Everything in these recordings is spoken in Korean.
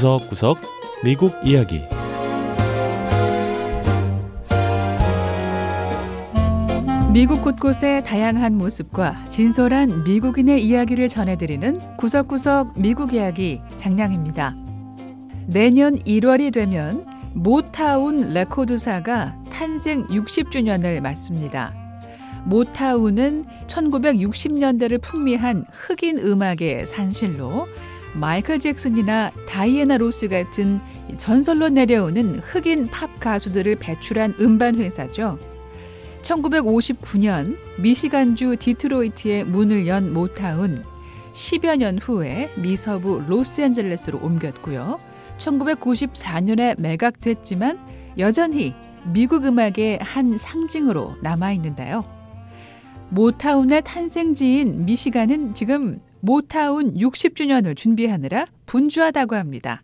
구석구석 미국 이야기 미국 곳곳의 다양한 모습과 진솔한 미국인의 이야기를 전해드리는 구석구석 미국 이야기 장량입니다. 내년 1월이 되면 모타운 레코드사가 탄생 60주년을 맞습니다. 모타운은 1960년대를 풍미한 흑인 음악의 산실로 마이클 잭슨이나 다이애나 로스 같은 전설로 내려오는 흑인 팝 가수들을 배출한 음반 회사죠. 1959년 미시간주 디트로이트에 문을 연 모타운 10여 년 후에 미서부 로스앤젤레스로 옮겼고요. 1994년에 매각됐지만 여전히 미국 음악의 한 상징으로 남아 있는데요. 모타운의 탄생지인 미시간은 지금 모타운 60주년을 준비하느라 분주하다고 합니다.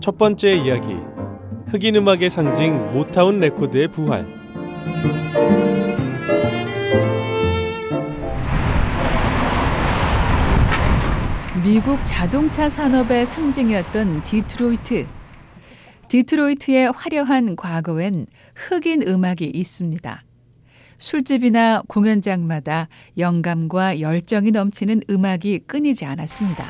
첫 번째 이야기 흑인 음악의 상징 모타운 레코드의 부활 미국 자동차 산업의 상징이었던 디트로이트. 디트로이트의 화려한 과거엔 흑인 음악이 있습니다. 술집이나 공연장마다 영감과 열정이 넘치는 음악이 끊이지 않았습니다.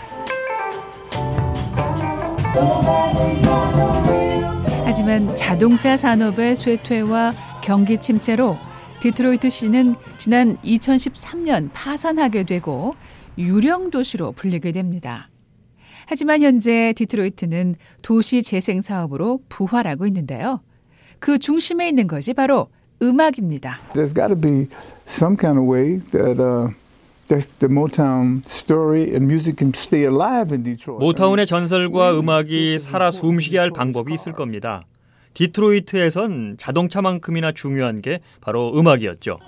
하지만 자동차 산업의 쇠퇴와 경기 침체로 디트로이트 시는 지난 2013년 파산하게 되고 유령 도시로 불리게 됩니다. 하지만 현재 디트로이트는 도시 재생 사업으로 부활하고 있는데요. 그 중심에 있는 것이 바로 음악입니다. There's got to be some kind of way that uh, that the Motown story and music can stay alive in Detroit. 모타운의 전설과 음악이 살아 숨쉬게 할 방법이 있을 겁니다. 디트로이트에선 자동차만큼이나 중요한 게 바로 음악이었죠.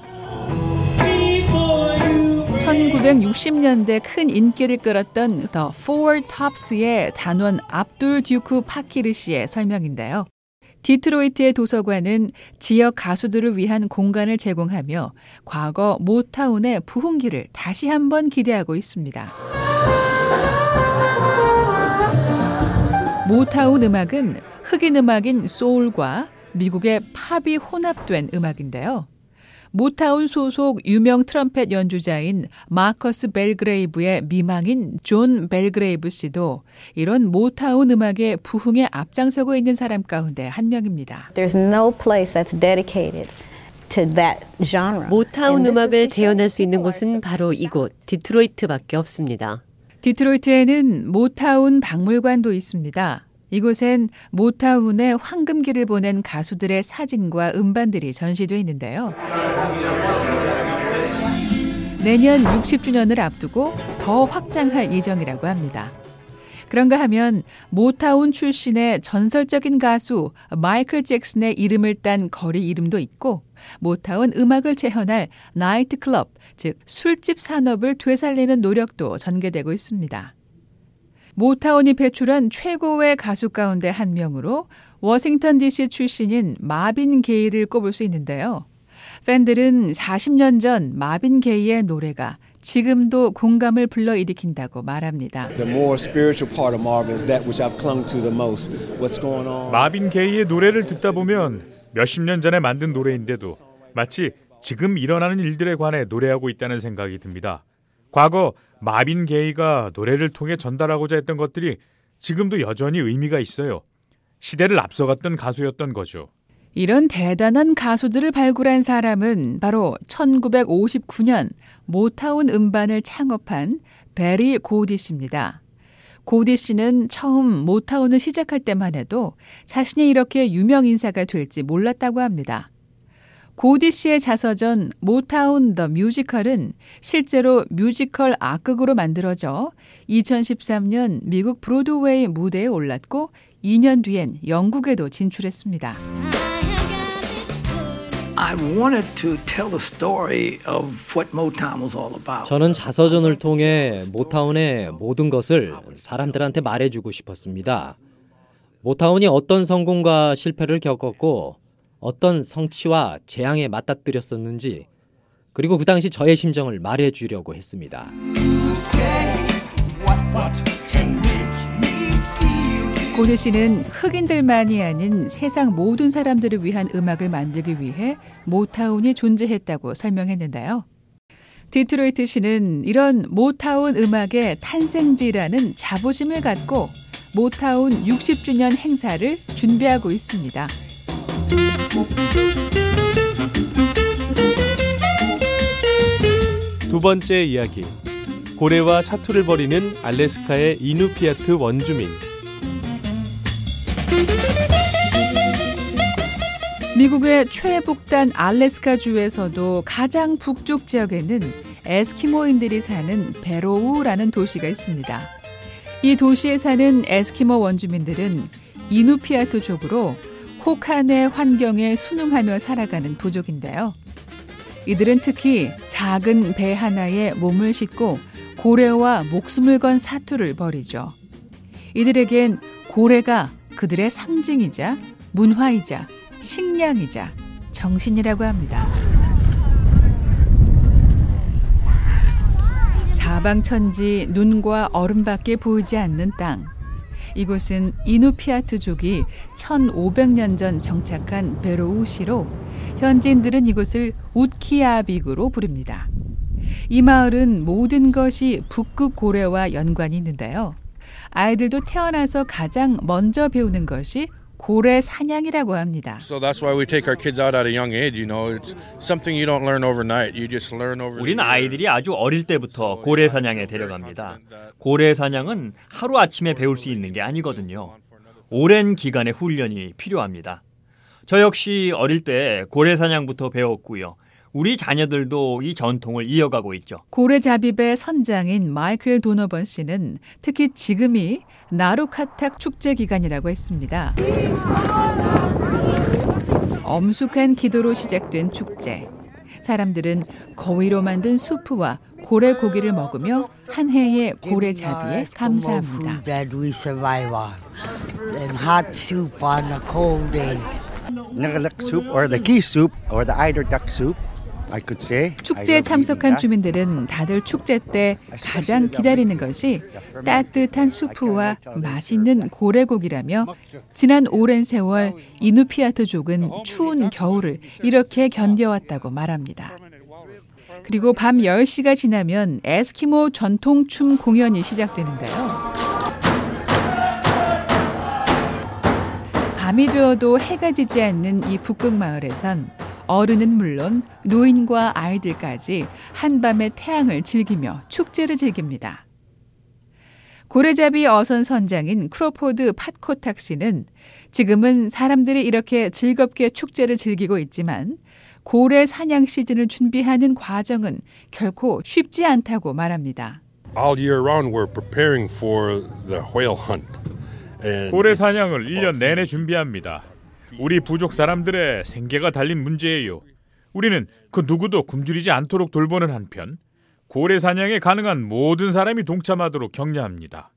1960년대 큰 인기를 끌었던 The Four Tops의 단원 압둘 듀크 파키르시의 설명인데요. 디트로이트의 도서관은 지역 가수들을 위한 공간을 제공하며 과거 모타운의 부흥기를 다시 한번 기대하고 있습니다. 모타운 음악은 흑인 음악인 소울과 미국의 팝이 혼합된 음악인데요. 모타운 소속 유명 트럼펫 연주자인 마커스 벨그레이브의 미망인 존 벨그레이브 씨도 이런 모타운 음악의 부흥에 앞장서고 있는 사람 가운데 한 명입니다. There's no place that's dedicated to that genre. 모타운 음악을 재현할 수 있는 곳은 바로 이곳 디트로이트밖에 없습니다. 디트로이트에는 모타운 박물관도 있습니다. 이곳엔 모타운의 황금기를 보낸 가수들의 사진과 음반들이 전시돼 있는데요. 내년 60주년을 앞두고 더 확장할 예정이라고 합니다. 그런가 하면 모타운 출신의 전설적인 가수 마이클 잭슨의 이름을 딴 거리 이름도 있고 모타운 음악을 재현할 나이트클럽, 즉 술집 산업을 되살리는 노력도 전개되고 있습니다. 모타운이 배출한 최고의 가수 가운데 한 명으로 워싱턴 DC 출신인 마빈 게이를 꼽을 수 있는데요. 팬들은 40년 전 마빈 게이의 노래가 지금도 공감을 불러일으킨다고 말합니다. The more spiritual part of Marvin is that which I've clung to the most. What's going on? 마빈 게이의 노래를 듣다 보면 몇십 년 전에 만든 노래인데도 마치 지금 일어나는 일들에 관해 노래하고 있다는 생각이 듭니다. 과거 마빈 게이가 노래를 통해 전달하고자 했던 것들이 지금도 여전히 의미가 있어요. 시대를 앞서갔던 가수였던 거죠. 이런 대단한 가수들을 발굴한 사람은 바로 1959년 모타운 음반을 창업한 베리 고디 씨입니다. 고디 씨는 처음 모타운을 시작할 때만 해도 자신이 이렇게 유명 인사가 될지 몰랐다고 합니다. 고디 씨의 자서전 모타운 더 뮤지컬은 실제로 뮤지컬 악극으로 만들어져 2013년 미국 브로드웨이 무대에 올랐고 2년 뒤엔 영국에도 진출했습니다. I wanted to tell the story of what Motown was all about. 저는 자서전을 통해 모타운의 모든 것을 사람들한테 말해주고 싶었습니다. 모타운이 어떤 성공과 실패를 겪었고 어떤 성취와 재앙에 맞닥뜨렸었는지 그리고 그 당시 저의 심정을 말해주려고 했습니다. 고디 씨는 흑인들만이 아닌 세상 모든 사람들을 위한 음악을 만들기 위해 모타운이 존재했다고 설명했는데요. 디트로이트 시는 이런 모타운 음악의 탄생지라는 자부심을 갖고 모타운 60주년 행사를 준비하고 있습니다. 두 번째 이야기. 고래와 사투를 벌이는 알래스카의 이누피아트 원주민. 미국의 최북단 알래스카 주에서도 가장 북쪽 지역에는 에스키모인들이 사는 베로우라는 도시가 있습니다. 이 도시에 사는 에스키모 원주민들은 이누피아트족으로 혹한의 환경에 순응하며 살아가는 부족인데요. 이들은 특히 작은 배 하나에 몸을 싣고 고래와 목숨을 건 사투를 벌이죠. 이들에겐 고래가 그들의 상징이자 문화이자 식량이자 정신이라고 합니다. 사방천지 눈과 얼음밖에 보이지 않는 땅. 이곳은 이누피아트족이 1500년 전 정착한 베로우시로 현지인들은 이곳을 우키아빅으로 부릅니다. 이 마을은 모든 것이 북극 고래와 연관이 있는데요. 아이들도 태어나서 가장 먼저 배우는 것이 고래 사냥이라고 합니다. So that's why we take our kids out at a young age. You know, it's something you don't learn overnight. You just learn over. 우리는 아이들이 아주 어릴 때부터 고래 사냥에 데려갑니다. 고래 사냥은 하루 아침에 배울 수 있는 게 아니거든요. 오랜 기간의 훈련이 필요합니다. 저 역시 어릴 때 고래 사냥부터 배웠고요. 우리 자녀들도 이 전통을 이어가고 있죠. 고래잡입의 선장인 마이클 도너번 씨는 특히 지금이 나루카탁 축제 기간이라고 했습니다. 엄숙한 기도로 시작된 축제. 사람들은 거위로 만든 수프와 고래 고기를 먹으며 한 해의 고래잡이에 감사합니다. Nagalak soup or the key soup or the eider duck soup. I could say. 축제에 참석한 주민들은 다들 축제 때 가장 기다리는 것이 따뜻한 수프와 맛있는 고래고기라며 지난 오랜 세월 이누피아트족은 추운 겨울을 이렇게 견뎌왔다고 말합니다. 그리고 밤 10시가 지나면 에스키모 전통춤 공연이 시작되는데요. 밤이 되어도 해가 지지 않는 이 북극 마을에선 어른은 물론 노인과 아이들까지 한밤의 태양을 즐기며 축제를 즐깁니다. 고래잡이 어선 선장인 크로포드 팟코탁 씨는 지금은 사람들이 이렇게 즐겁게 축제를 즐기고 있지만 고래 사냥 시즌을 준비하는 과정은 결코 쉽지 않다고 말합니다. All year round we're preparing for the whale hunt. 고래 사냥을 1년 내내 준비합니다. 우리 부족 사람들의 생계가 달린 문제예요. 우리는 그 누구도 굶주리지 않도록 돌보는 한편 고래 사냥에 가능한 모든 사람이 동참하도록 격려합니다.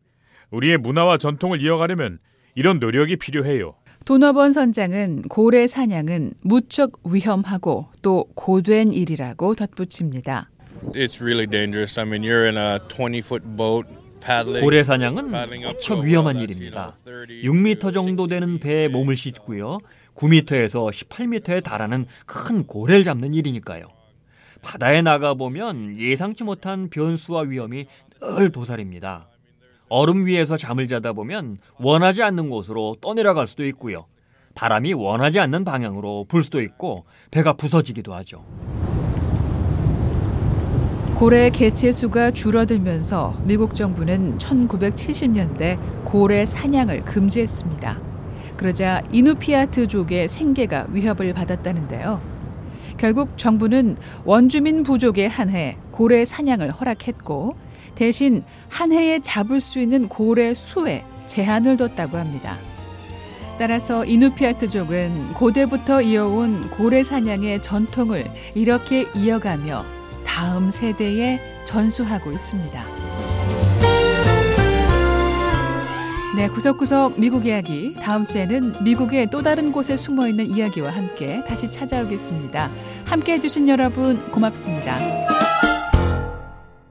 우리의 문화와 전통을 이어가려면 이런 노력이 필요해요. 도너번 선장은 고래 사냥은 무척 위험하고 또 고된 일이라고 덧붙입니다. It's really dangerous. I mean, you're in a 20-foot boat. 고래 사냥은 무척 위험한 일입니다. 6m 정도 되는 배에 몸을 싣고요. 9m에서 18m에 달하는 큰 고래를 잡는 일이니까요. 바다에 나가 보면 예상치 못한 변수와 위험이 늘 도사립니다. 얼음 위에서 잠을 자다 보면 원하지 않는 곳으로 떠내려갈 수도 있고요. 바람이 원하지 않는 방향으로 불 수도 있고 배가 부서지기도 하죠. 고래 개체 수가 줄어들면서 미국 정부는 1970년대 고래 사냥을 금지했습니다. 그러자 이누피아트족의 생계가 위협을 받았다는데요. 결국 정부는 원주민 부족에 한해 고래 사냥을 허락했고 대신 한 해에 잡을 수 있는 고래 수에 제한을 뒀다고 합니다. 따라서 이누피아트족은 고대부터 이어온 고래 사냥의 전통을 이렇게 이어가며 다음 세대에 전수하고 있습니다. 네, 구석구석 미국 이야기. 다음 주에는 미국의 또 다른 곳에 숨어 있는 이야기와 함께 다시 찾아오겠습니다. 함께 해주신 여러분 고맙습니다.